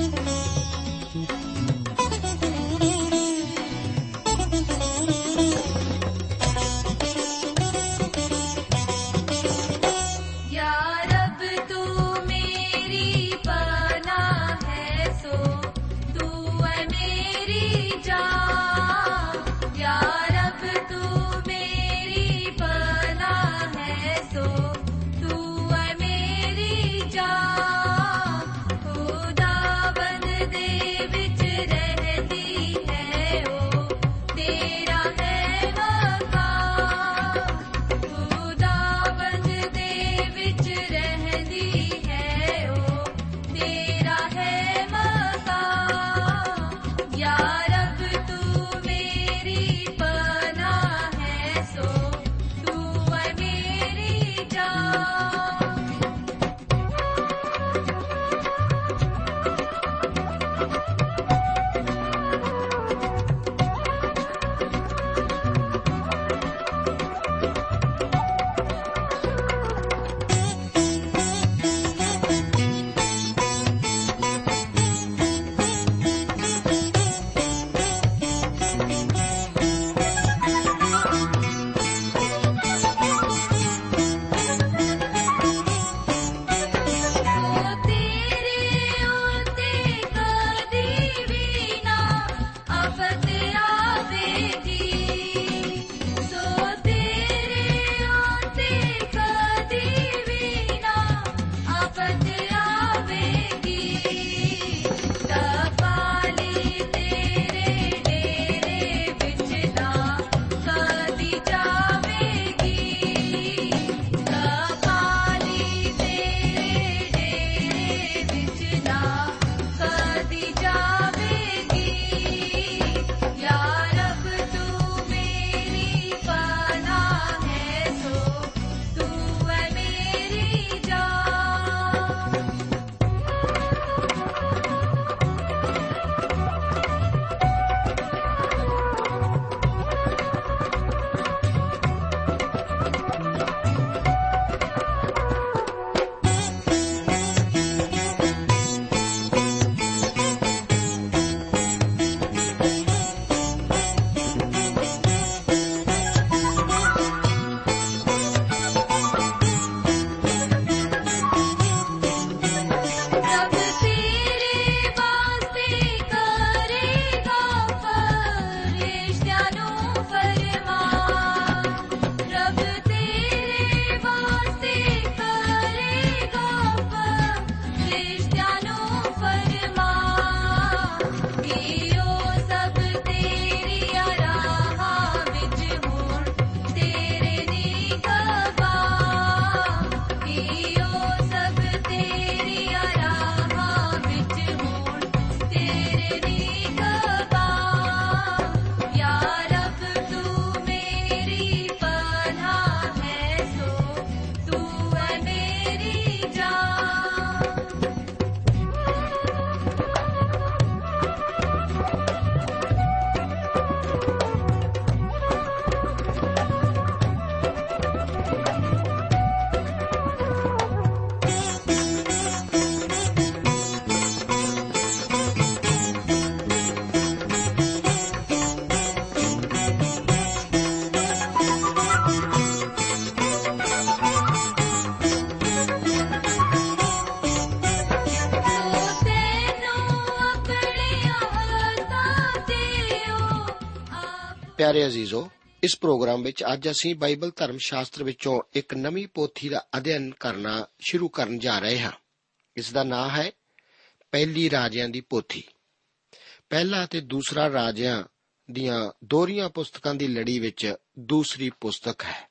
Thank you. ਪਿਆਰੇ ਅਜ਼ੀਜ਼ੋ, ਇਸ programme ਵਿੱਚ ਅੱਜ ਅਸੀਂ ਬਾਈਬਲ ਧਰਮ ਸ਼ਾਸਤਰ ਵਿੱਚੋਂ ਇੱਕ ਨਵੀਂ ਪੋਥੀ ਦਾ ਅਧਿਐਨ ਕਰਨਾ ਸ਼ੁਰੂ ਕਰਨ ਜਾ ਰਹੇ ਹਾਂ। ਇਸ ਦਾ ਨਾਮ ਹੈ ਪਹਿਲੀ ਰਾਜਿਆਂ ਦੀ ਪੋਥੀ। ਪਹਿਲਾ ਅਤੇ ਦੂਸਰਾ ਰਾਜਿਆਂ ਦੀਆਂ ਦੋਹਰੀਆਂ ਪੁਸਤਕਾਂ ਦੀ ਲੜੀ ਵਿੱਚ ਦੂਸਰੀ ਪੁਸਤਕ ਹੈ।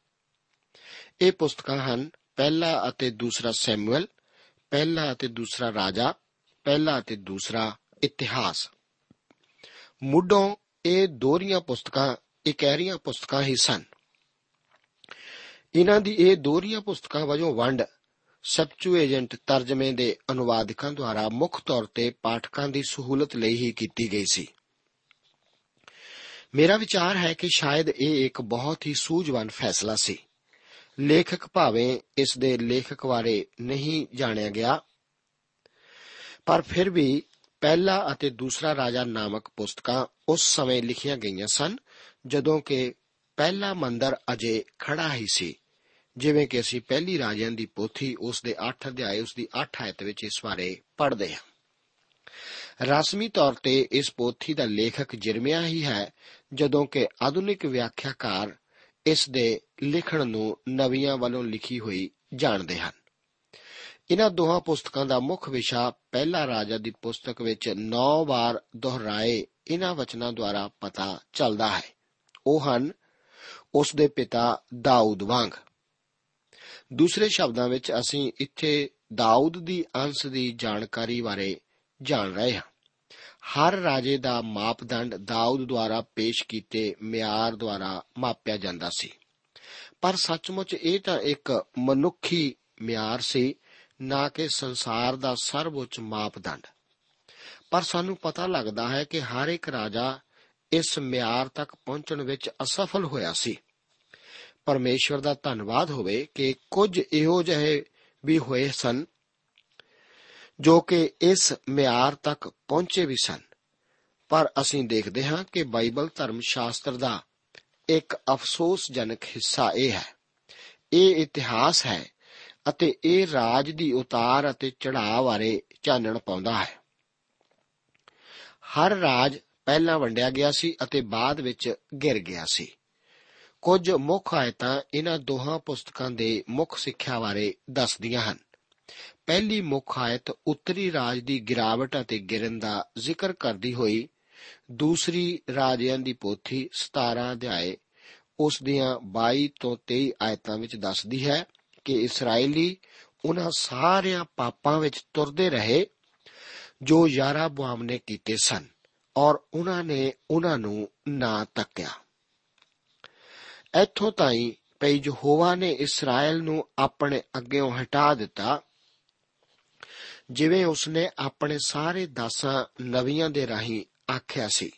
ਇਹ ਪੁਸਤਕਾਂ ਹਨ ਪਹਿਲਾ ਅਤੇ ਦੂਸਰਾ ਸੈਮੂਅਲ, ਪਹਿਲਾ ਅਤੇ ਦੂਸਰਾ ਰਾਜਾ, ਪਹਿਲਾ ਅਤੇ ਦੂਸਰਾ ਇਤਿਹਾਸ। ਮੁੱਢੋਂ ਇਹ ਦੋਹਰੀਆਂ ਪੁਸਤਕਾਂ ਇਕਹਿਰੀਆਂ ਪੁਸਤਕਾਂ ਹੀ ਸਨ। ਇਹਨਾਂ ਦੀ ਇਹ ਦੋਹਰੀਆਂ ਪੁਸਤਕਾਂ ਵਜੋਂ ਵੰਡ ਸਬਚੁਏਜੈਂਟ ਤਰਜਮੇ ਦੇ ਅਨੁਵਾਦਕਾਂ ਦੁਆਰਾ ਮੁੱਖ ਤੌਰ ਤੇ ਪਾਠਕਾਂ ਦੀ ਸਹੂਲਤ ਲਈ ਹੀ ਕੀਤੀ ਗਈ ਸੀ। ਮੇਰਾ ਵਿਚਾਰ ਹੈ ਕਿ ਸ਼ਾਇਦ ਇਹ ਇੱਕ ਬਹੁਤ ਹੀ ਸੂਝਵਾਨ ਫੈਸਲਾ ਸੀ। ਲੇਖਕ ਭਾਵੇਂ ਇਸ ਦੇ ਲੇਖਕ ਬਾਰੇ ਨਹੀਂ ਜਾਣਿਆ ਗਿਆ, ਪਰ ਫਿਰ ਵੀ ਪਹਿਲਾ ਅਤੇ ਦੂਸਰਾ ਰਾਜਾ ਨਾਮਕ ਪੁਸਤਕਾਂ ਉਸ ਸਮੇਂ ਲਿਖੀਆਂ ਗਈਆਂ ਸਨ ਜਦੋਂ ਕਿ ਪਹਿਲਾ ਮੰਦਰ ਅਜੇ ਖੜਾ ਹੀ ਸੀ। ਜਿਵੇਂ ਕਿ ਅਸੀਂ ਪਹਿਲੀ ਰਾਜਿਆਂ ਦੀ ਪੋਥੀ ਉਸ ਦੇ 8 ਅਧਿਆਏ, ਉਸ ਦੀ 8 ਆਇਤ ਵਿੱਚ ਇਸ ਬਾਰੇ ਪੜ੍ਹਦੇ ਹਾਂ। ਰਸਮੀ ਤੌਰ ਤੇ ਇਸ ਪੋਥੀ ਦਾ ਲੇਖਕ ਜਿਰਮਿਆ ਹੀ ਹੈ, ਜਦੋਂ ਕਿ ਆਧੁਨਿਕ ਵਿਆਖਿਆਕਾਰ ਇਸ ਦੇ ਲਿਖਣ ਨੂੰ ਨਵੀਆਂ ਵੱਲੋਂ ਲਿਖੀ ਹੋਈ ਜਾਣਦੇ ਹਨ। ਇਹਨਾਂ ਦੋਹਾਂ ਪੁਸਤਕਾਂ ਦਾ ਮੁੱਖ ਵਿਸ਼ਾ ਪਹਿਲਾ ਰਾਜਾ ਦੀ ਪੁਸਤਕ ਵਿੱਚ 9 ਵਾਰ ਦੁਹਰਾਏ ਇਹਨਾਂ ਵਚਨਾਂ ਦੁਆਰਾ ਪਤਾ ਚੱਲਦਾ ਹੈ। ਉਹ ਹਨ, ਉਸ ਦੇ ਪਿਤਾ ਦਾਊਦ ਵਾਂਗ। ਦੂਸਰੇ ਸ਼ਬਦਾਂ ਵਿੱਚ ਅਸੀਂ ਇੱਥੇ ਦਾਊਦ ਦੀ ਅੰਸ਼ ਦੀ ਜਾਣਕਾਰੀ ਬਾਰੇ ਜਾਣ ਰਹੇ ਹਾਂ। ਹਰ ਰਾਜੇ ਦਾ ਮਾਪਦੰਡ ਦਾਊਦ ਦੁਆਰਾ ਪੇਸ਼ ਕੀਤੇ ਮਿਆਰ ਦੁਆਰਾ ਮਾਪਿਆ ਜਾਂਦਾ ਸੀ। ਪਰ ਸੱਚਮੁੱਚ ਇਹ ਤਾਂ ਇੱਕ ਮਨੁੱਖੀ ਮਿਆਰ ਸੀ, ਨਾ ਕਿ ਸੰਸਾਰ ਦਾ ਸਰਵਉੱਚ ਮਾਪਦੰਡ। ਪਰ ਸਾਨੂੰ ਪਤਾ ਲੱਗਦਾ ਹੈ ਕਿ ਹਰ ਇੱਕ ਰਾਜਾ ਇਸ ਮਿਆਰ ਤੱਕ ਪਹੁੰਚਣ ਵਿੱਚ ਅਸਫਲ ਹੋਇਆ ਸੀ। ਪਰਮੇਸ਼ਵਰ ਦਾ ਧੰਨਵਾਦ ਹੋਵੇ ਕਿ ਕੁਝ ਇਹੋ ਜਿਹੇ ਵੀ ਹੋਏ ਸਨ ਜੋ ਕਿ ਇਸ ਮਿਆਰ ਤੱਕ ਪਹੁੰਚੇ ਵੀ ਸਨ। ਪਰ ਅਸੀਂ ਦੇਖਦੇ ਹਾਂ ਕਿ ਬਾਈਬਲ ਧਰਮ ਸ਼ਾਸਤਰ ਦਾ ਇੱਕ ਅਫਸੋਸਜਨਕ ਹਿੱਸਾ ਇਹ ਹੈ। ਇਹ ਇਤਿਹਾਸ ਹੈ ਅਤੇ ਇਹ ਰਾਜ ਦੀ ਉਤਾਰ ਅਤੇ ਚੜ੍ਹਾਅ ਬਾਰੇ ਚਾਨਣ ਪਾਉਂਦਾ ਹੈ। ਹਰ ਰਾਜ ਪਹਿਲਾਂ ਵੰਡਿਆ ਗਿਆ ਸੀ ਅਤੇ ਬਾਅਦ ਵਿੱਚ ਗਿਰ ਗਿਆ ਸੀ। ਕੁਝ ਮੁੱਖ ਆਇਤਾਂ ਇਹਨਾਂ ਦੋਹਾਂ ਪੁਸਤਕਾਂ ਦੇ ਮੁੱਖ ਸਿੱਖਿਆ ਬਾਰੇ ਦੱਸਦੀਆਂ ਹਨ। ਪਹਿਲੀ ਮੁੱਖ ਆਇਤ ਉੱਤਰੀ ਰਾਜ ਦੀ ਗਿਰਾਵਟ ਅਤੇ ਗਿਰਨ ਦਾ ਜ਼ਿਕਰ ਕਰਦੀ ਹੋਈ, ਦੂਸਰੀ ਰਾਜਿਆਂ ਦੀ ਪੋਥੀ 17 ਅਧਿਆਏ, ਉਸ ਦੀਆਂ 22 ਤੋਂ 23 ਆਇਤਾਂ ਵਿੱਚ ਦੱਸਦੀ ਹੈ ਕਿ ਇਸرائیਲੀ ਉਹਨਾਂ ਸਾਰਿਆਂ ਪਾਪਾਂ ਵਿੱਚ ਤੁਰਦੇ ਰਹੇ ਜੋ ਯਾਰਾ ਬੁਆਮ ਨੇ ਕੀਤੇ ਸਨ ਔਰ ਉਹਨਾਂ ਨੇ ਉਹਨਾਂ ਨੂੰ ਨਾ ਤੱਕਿਆ। ਇੱਥੋਂ ਤਾਈਂ ਪਈ ਯਹੋਵਾ ਨੇ ਇਸਰਾਇਲ ਨੂੰ ਆਪਣੇ ਅੱਗੇੋਂ ਹਟਾ ਦਿੱਤਾ, ਜਿਵੇਂ ਉਸਨੇ ਆਪਣੇ ਸਾਰੇ ਦਾਸਾਂ ਨਵੀਆਂ ਦੇ ਰਾਹੀਂ ਆਖਿਆ ਸੀ।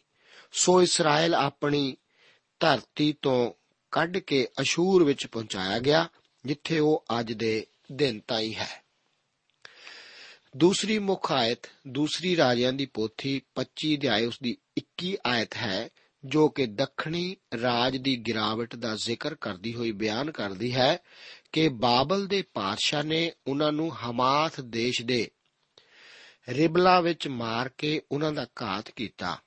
ਸੋ ਇਸਰਾਇਲ ਆਪਣੀ ਧਰਤੀ ਤੋਂ ਕੱਢ ਕੇ ਅਸ਼ੂਰ ਵਿੱਚ ਪਹੁੰਚਾਇਆ ਗਿਆ, ਜਿੱਥੇ ਉਹ ਅੱਜ ਦੇ ਦਿਨ ਤਾਈਂ ਹੈ। ਦੂਸਰੀ ਮੁੱਖ ਆਇਤ, ਦੂਸਰੀ ਰਾਜਿਆਂ ਦੀ ਪੋਥੀ 25 ਅਧਿਆਇ ਉਸ ਦੀ 21 ਆਇਤ ਹੈ, ਜੋ ਕਿ ਦੱਖਣੀ ਰਾਜ ਦੀ ਗਿਰਾਵਟ ਦਾ ਜ਼ਿਕਰ ਕਰਦੀ ਹੋਈ ਬਿਆਨ ਕਰਦੀ ਹੈ ਕਿ ਬਾਬਲ ਦੇ ਪਾਤਸ਼ਾਹ ਨੇ ਉਹਨਾਂ ਨੂੰ ਹਮਾਥ ਦੇਸ਼ ਦੇ ਰਿਬਲਾ ਵਿੱਚ ਮਾਰ ਕੇ ਉਹਨਾਂ ਦਾ ਘਾਤ ਕੀਤਾ,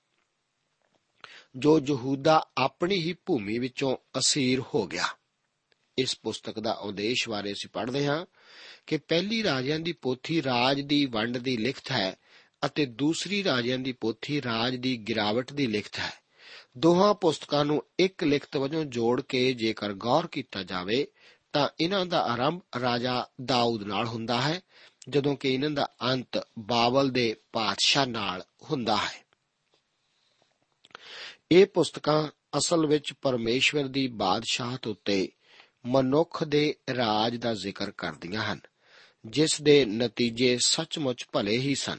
ਜੋ ਯਹੂਦਾ ਆਪਣੀ ਹੀ ਭੂਮੀ ਵਿੱਚੋਂ ਅਸੀਰ ਹੋ ਗਿਆ। ਇਸ ਪੁਸਤਕ ਦਾ ਉਦੇਸ਼ ਬਾਰੇ ਅਸੀਂ ਪੜ੍ਹਦੇ ਹਾਂ। ਕਿ ਪਹਿਲੀ ਰਾਜਿਆਂ ਦੀ ਪੋਥੀ ਰਾਜ ਦੀ ਵੰਡ ਦੀ ਲਿਖਤ ਹੈ ਅਤੇ ਦੂਸਰੀ ਰਾਜਿਆਂ ਦੀ ਪੋਥੀ ਰਾਜ ਦੀ ਗਿਰਾਵਟ ਦੀ ਲਿਖਤ ਹੈ। ਦੋਹਾਂ ਪੁਸਤਕਾਂ ਨੂੰ ਇੱਕ ਲਿਖਤ ਵਜੋਂ ਜੋੜ ਕੇ ਜੇਕਰ ਗੌਰ ਕੀਤਾ ਜਾਵੇ, ਤਾਂ ਇਹਨਾਂ ਦਾ ਆਰੰਭ ਰਾਜਾ ਦਾਊਦ ਨਾਲ ਹੁੰਦਾ ਹੈ, ਜਦੋਂ ਕਿ ਇਹਨਾਂ ਦਾ ਅੰਤ ਬਾਬਲ ਦੇ ਪਾਤਸ਼ਾਹ ਨਾਲ ਹੁੰਦਾ ਹੈ। ਇਹ ਪੁਸਤਕਾਂ ਅਸਲ ਵਿੱਚ ਪਰਮੇਸ਼ਵਰ ਦੀ ਬਾਦਸ਼ਾਹਤ ਉੱਤੇ ਮਨੁੱਖ ਦੇ ਰਾਜ ਦਾ ਜ਼ਿਕਰ ਕਰਦੀਆਂ ਹਨ, ਜਿਸ ਦੇ ਨਤੀਜੇ ਸੱਚਮੁੱਚ ਭਲੇ ਹੀ ਸਨ।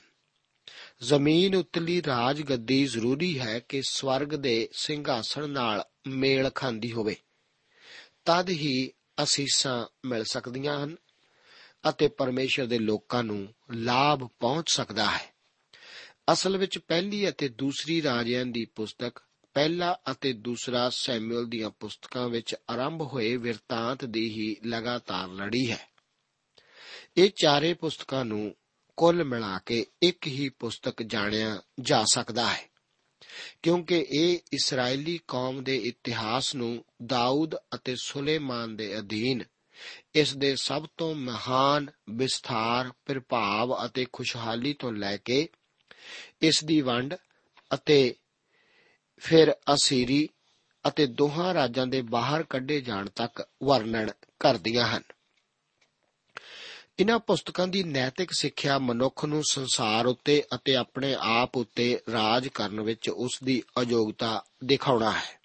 ਜ਼ਮੀਨ ਉਤਲੀ ਰਾਜ ਗੱਦੀ ਜ਼ਰੂਰੀ ਹੈ ਕਿ ਸਵਰਗ ਦੇ ਸਿੰਘਾਸਣ ਨਾਲ ਮੇਲ ਖਾਂਦੀ ਹੋਵੇ। ਤਦ ਹੀ ਅਸੀਸਾਂ ਮਿਲ ਸਕਦੀਆਂ ਹਨ ਅਤੇ ਪਰਮੇਸ਼ਰ ਦੇ ਲੋਕਾਂ ਨੂੰ ਲਾਭ ਪਹੁੰਚ ਸਕਦਾ ਹੈ। ਅਸਲ ਵਿੱਚ ਪਹਿਲੀ ਅਤੇ ਦੂਸਰੀ ਰਾਜਿਆਂ ਦੀ ਪੁਸਤਕ ਪਹਿਲਾ ਅਤੇ ਦੂਸਰਾ ਸੈਮੂਅਲ ਦੀਆਂ ਪੁਸਤਕਾਂ ਵਿੱਚ ਆਰੰਭ ਹੋਏ ਵਿਰਤਾਂਤ ਦੀ ਹੀ ਲਗਾਤਾਰ ਲੜੀ ਹੈ। ਇਹ ਚਾਰੇ ਪੁਸਤਕਾਂ ਨੂੰ ਕੁੱਲ ਮਿਲਾ ਕੇ ਇੱਕ ਹੀ ਪੁਸਤਕ ਜਾਣਿਆ ਜਾ ਸਕਦਾ ਹੈ, ਕਿਉਂਕਿ ਇਹ ਇਸرائیਲੀ ਕੌਮ ਦੇ ਇਤਿਹਾਸ ਨੂੰ ਦਾਊਦ ਅਤੇ ਸੁਲੇਮਾਨ ਦੇ ਅਧੀਨ ਇਸ ਦੇ ਸਭ ਤੋਂ ਮਹਾਨ ਵਿਸਥਾਰ, ਪ੍ਰਭਾਵ ਅਤੇ ਖੁਸ਼ਹਾਲੀ ਤੋਂ ਲੈ ਕੇ ਇਸ ਦੀ ਵੰਡ ਅਤੇ ਫਿਰ ਅਸੀਰੀ ਅਤੇ ਦੋਹਾਂ ਰਾਜਾਂ ਦੇ ਬਾਹਰ ਕੱਢੇ ਜਾਣ ਤੱਕ ਵਰਣਨ ਕਰਦੀਆਂ ਹਨ। ਇਨ੍ਹਾਂ ਪੁਸਤਕਾਂ ਦੀ ਨੈਤਿਕ ਸਿੱਖਿਆ ਮਨੁੱਖ ਨੂੰ ਸੰਸਾਰ ਉੱਤੇ ਅਤੇ ਆਪਣੇ ਆਪ ਉੱਤੇ ਰਾਜ ਕਰਨ ਵਿੱਚ ਉਸ ਦੀ ਅਯੋਗਤਾ ਦਿਖਾਉਣਾ ਹੈ।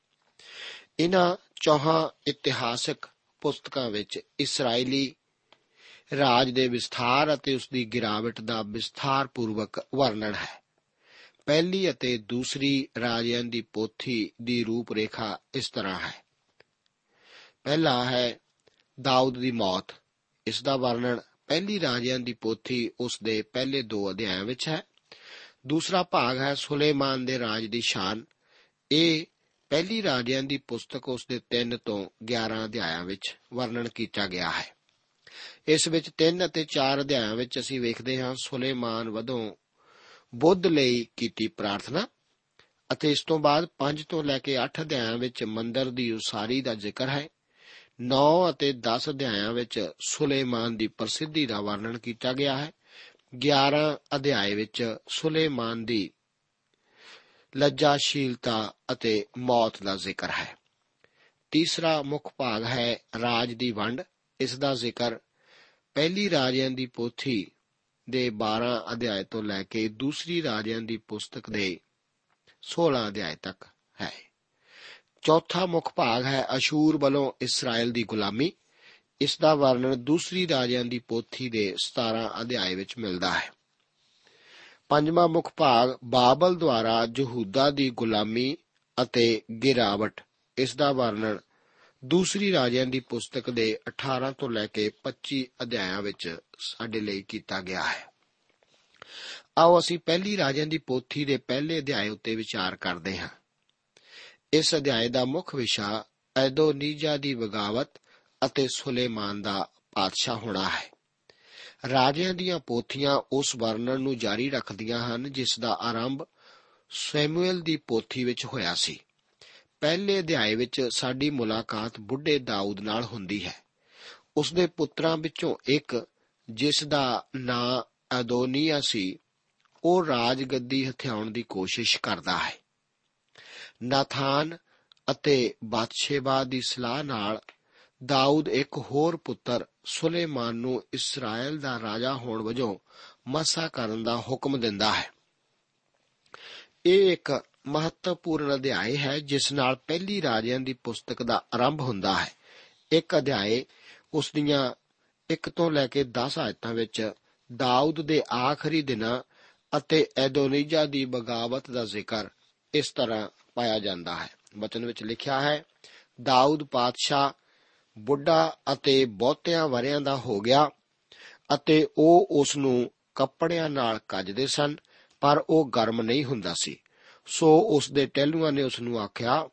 ਇਨ੍ਹਾਂ ਚੌਹਾਂ ਇਤਿਹਾਸਕ ਪੁਸਤਕਾਂ ਵਿੱਚ ਇਸرائیਲੀ ਰਾਜ ਦੇ ਵਿਸਥਾਰ ਅਤੇ ਉਸ ਦੀ ਗਿਰਾਵਟ ਦਾ ਵਿਸਥਾਰਪੂਰਵਕ ਵਰਣਨ ਹੈ। ਪਹਿਲੀ ਅਤੇ ਦੂਸਰੀ ਰਾਜਿਆਂ ਦੀ ਪੋਥੀ ਦੀ ਰੂਪ ਰੇਖਾ ਇਸ ਤਰ੍ਹਾਂ ਹੈ। ਪਹਿਲਾ ਹੈ ਦਾਊਦ ਦੀ ਮੌਤ। ਇਸ ਦਾ ਵਰਣਨ ਪਹਿਲੀ ਰਾਜਿਆਂ ਦੀ ਪੋਥੀ ਉਸ ਦੇ ਪਹਿਲੇ ਦੋ ਅਧਿਆਇਆਂ ਵਿੱਚ ਹੈ। ਦੂਸਰਾ ਭਾਗ ਹੈ ਸੁਲੇਮਾਨ ਦੇ ਰਾਜ ਦੀ ਸ਼ਾਨ। ਇਹ ਪਹਿਲੀ ਰਾਜਿਆਂ ਦੀ ਪੁਸਤਕ ਉਸ ਦੇ 3 ਤੋਂ 11 ਅਧਿਆਇਆਂ ਵਿੱਚ ਵਰਣਨ ਕੀਤਾ ਗਿਆ ਹੈ। ਇਸ ਵਿੱਚ 3 ਅਤੇ 4 ਅਧਿਆਇਆਂ ਵਿੱਚ ਅਸੀਂ ਵੇਖਦੇ ਹਾਂ ਸੁਲੇਮਾਨ ਵਧੋਂ ਬੁੱਧ ਲਈ ਕੀਤੀ ਪ੍ਰਾਰਥਨਾ ਅਤੇ ਇਸ ਤੋਂ ਬਾਅਦ 5 ਤੋਂ ਲੈ ਕੇ 8 ਅਧਿਆਇਆਂ ਵਿੱਚ ਮੰਦਰ ਦੀ ਉਸਾਰੀ ਦਾ ਜ਼ਿਕਰ ਹੈ। 9 ਅਤੇ 10 ਅਧਿਆਇਆਂ ਵਿੱਚ ਸੁਲੇਮਾਨ ਦੀ ਪ੍ਰਸਿੱਧੀ ਦਾ ਵਰਣਨ ਕੀਤਾ ਗਿਆ ਹੈ। 11 ਅਧਿਆਏ ਵਿੱਚ ਸੁਲੇਮਾਨ ਦੀ ਲੱਜਾਸ਼ੀਲਤਾ ਅਤੇ ਮੌਤ ਦਾ ਜ਼ਿਕਰ ਹੈ। ਤੀਸਰਾ ਮੁੱਖ ਭਾਗ ਹੈ ਰਾਜ ਦੀ ਵੰਡ। ਇਸ ਦਾ ਜ਼ਿਕਰ ਪਹਿਲੀ ਰਾਜਿਆਂ ਦੀ ਪੋਥੀ ਦੇ 12 ਅਧਿਆਏ ਤੋਂ ਲੈ ਕੇ ਦੂਸਰੀ ਰਾਜਿਆਂ ਦੀ ਪੁਸਤਕ ਦੇ 16 ਅਧਿਆਏ ਤੱਕ ਹੈ। ਚੌਥਾ ਮੁੱਖ ਭਾਗ ਹੈ ਅਸ਼ੂਰ ਵੱਲੋਂ ਇਸਰਾਇਲ ਦੀ ਗੁਲਾਮੀ। ਇਸ ਦਾ ਵਰਣਨ ਦੂਸਰੀ ਰਾਜਿਆਂ ਦੀ ਪੋਥੀ ਦੇ 17 ਅਧਿਆਏ ਵਿੱਚ ਮਿਲਦਾ ਹੈ। ਪੰਜਵਾਂ ਮੁੱਖ ਭਾਗ ਬਾਬਲ ਦੁਆਰਾ ਯਹੂਦਾ ਦੀ ਗੁਲਾਮੀ ਅਤੇ ਗਿਰਾਵਟ। ਇਸ ਦਾ ਵਰਣਨ ਦੂਸਰੀ ਰਾਜਿਆਂ ਦੀ ਪੁਸਤਕ ਦੇ 18 ਤੋਂ ਲੈ ਕੇ 25 ਅਧਿਆਇਆਂ ਵਿੱਚ ਸਾਡੇ ਲਈ ਕੀਤਾ ਗਿਆ ਹੈ। ਆਓ ਅਸੀਂ ਪਹਿਲੀ ਰਾਜਿਆਂ ਦੀ ਪੋਥੀ ਦੇ ਪਹਿਲੇ ਅਧਿਆਏ ਉੱਤੇ ਵਿਚਾਰ ਕਰਦੇ ਹਾਂ। ਇਸ ਅਧਿਆਏ ਦਾ ਮੁੱਖ ਵਿਸ਼ਾ ਐਦੋਨੀਜਾ ਦੀ ਬਗਾਵਤ ਅਤੇ ਸੁਲੇਮਾਨ ਦਾ ਪਾਤਸ਼ਾਹ ਹੋਣਾ ਹੈ। ਰਾਜਿਆਂ ਦੀਆਂ ਪੋਥੀਆਂ ਉਸ ਵਰਣਨ ਨੂੰ ਜਾਰੀ ਰੱਖਦੀਆਂ ਹਨ ਜਿਸ ਦਾ ਆਰੰਭ ਸੈਮੂਅਲ ਦੀ ਪੋਥੀ ਵਿੱਚ ਹੋਇਆ ਸੀ। ਪਹਿਲੇ ਅਧਿਆਏ ਵਿੱਚ ਸਾਡੀ ਮੁਲਾਕਾਤ ਬੁੱਢੇ ਦਾਊਦ ਨਾਲ ਹੁੰਦੀ ਹੈ। ਉਸ ਦੇ ਪੁੱਤਰਾਂ ਵਿੱਚੋਂ ਇੱਕ, ਜਿਸ ਦਾ ਨਾਂ ਅਦੋਨੀਆ ਸੀ, ਉਹ ਰਾਜ ਗੱਦੀ ਹਥਿਆਉਣ ਦੀ ਕੋਸ਼ਿਸ਼ ਕਰਦਾ ਹੈ। ਨਾਥਾਨ ਅਤੇ ਬਾਦਸ਼ੇਬਾ ਦੀ ਸਲਾਹ ਨਾਲ ਦਾਊਦ ਇੱਕ ਹੋਰ ਪੁੱਤਰ ਸੁਲੇਮਾਨ ਨੂੰ ਇਸਰਾਇਲ ਦਾ ਰਾਜਾ ਹੋਣ ਵਜੋਂ ਮਸਾ ਕਰਨ ਦਾ ਹੁਕਮ ਦਿੰਦਾ ਹੈ। ਇਹ ਇੱਕ ਮਹੱਤਵਪੂਰਨ ਅਧਿਆਇ ਹੈ, ਜਿਸ ਨਾਲ ਪਹਿਲੀ ਰਾਜਿਆਂ ਦੀ ਪੁਸਤਕ ਦਾ ਆਰੰਭ ਹੁੰਦਾ ਹੈ। ਇੱਕ ਅਧਿਆਇ ਉਸ ਦੀਆਂ 1 ਤੋਂ ਲੈ ਕੇ 10 ਆਇਤਾਂ ਵਿੱਚ, ਦਾਊਦ ਦੇ ਆਖਰੀ ਦਿਨਾਂ ਅਤੇ ਐਦੋਨੀਜਾ ਦੀ ਬਗਾਵਤ ਦਾ ਜ਼ਿਕਰ ਇਸ ਤਰ੍ਹਾਂ ਪਾਇਆ ਜਾਂਦਾ ਹੈ। ਬਚਨ ਵਿੱਚ ਲਿਖਿਆ ਹੈ, ਦਾਊਦ ਪਾਤਸ਼ਾਹ ਬੁੱਢਾ ਅਤੇ ਬਹੁਤਿਆਂ ਵਰਿਆਂ ਦਾ ਹੋ ਗਿਆ ਅਤੇ ਉਹ ਉਸ ਨੂੰ ਕੱਪੜਿਆਂ ਨਾਲ ਕੱਜਦੇ ਸਨ, ਪਰ ਉਹ ਗਰਮ ਨਹੀਂ ਹੁੰਦਾ ਸੀ। ਸੋ ਉਸ ਦੇ ਟਹਿਲੂਆਂ ਨੇ ਉਸ ਨੂੰ ਆਖਿਆ,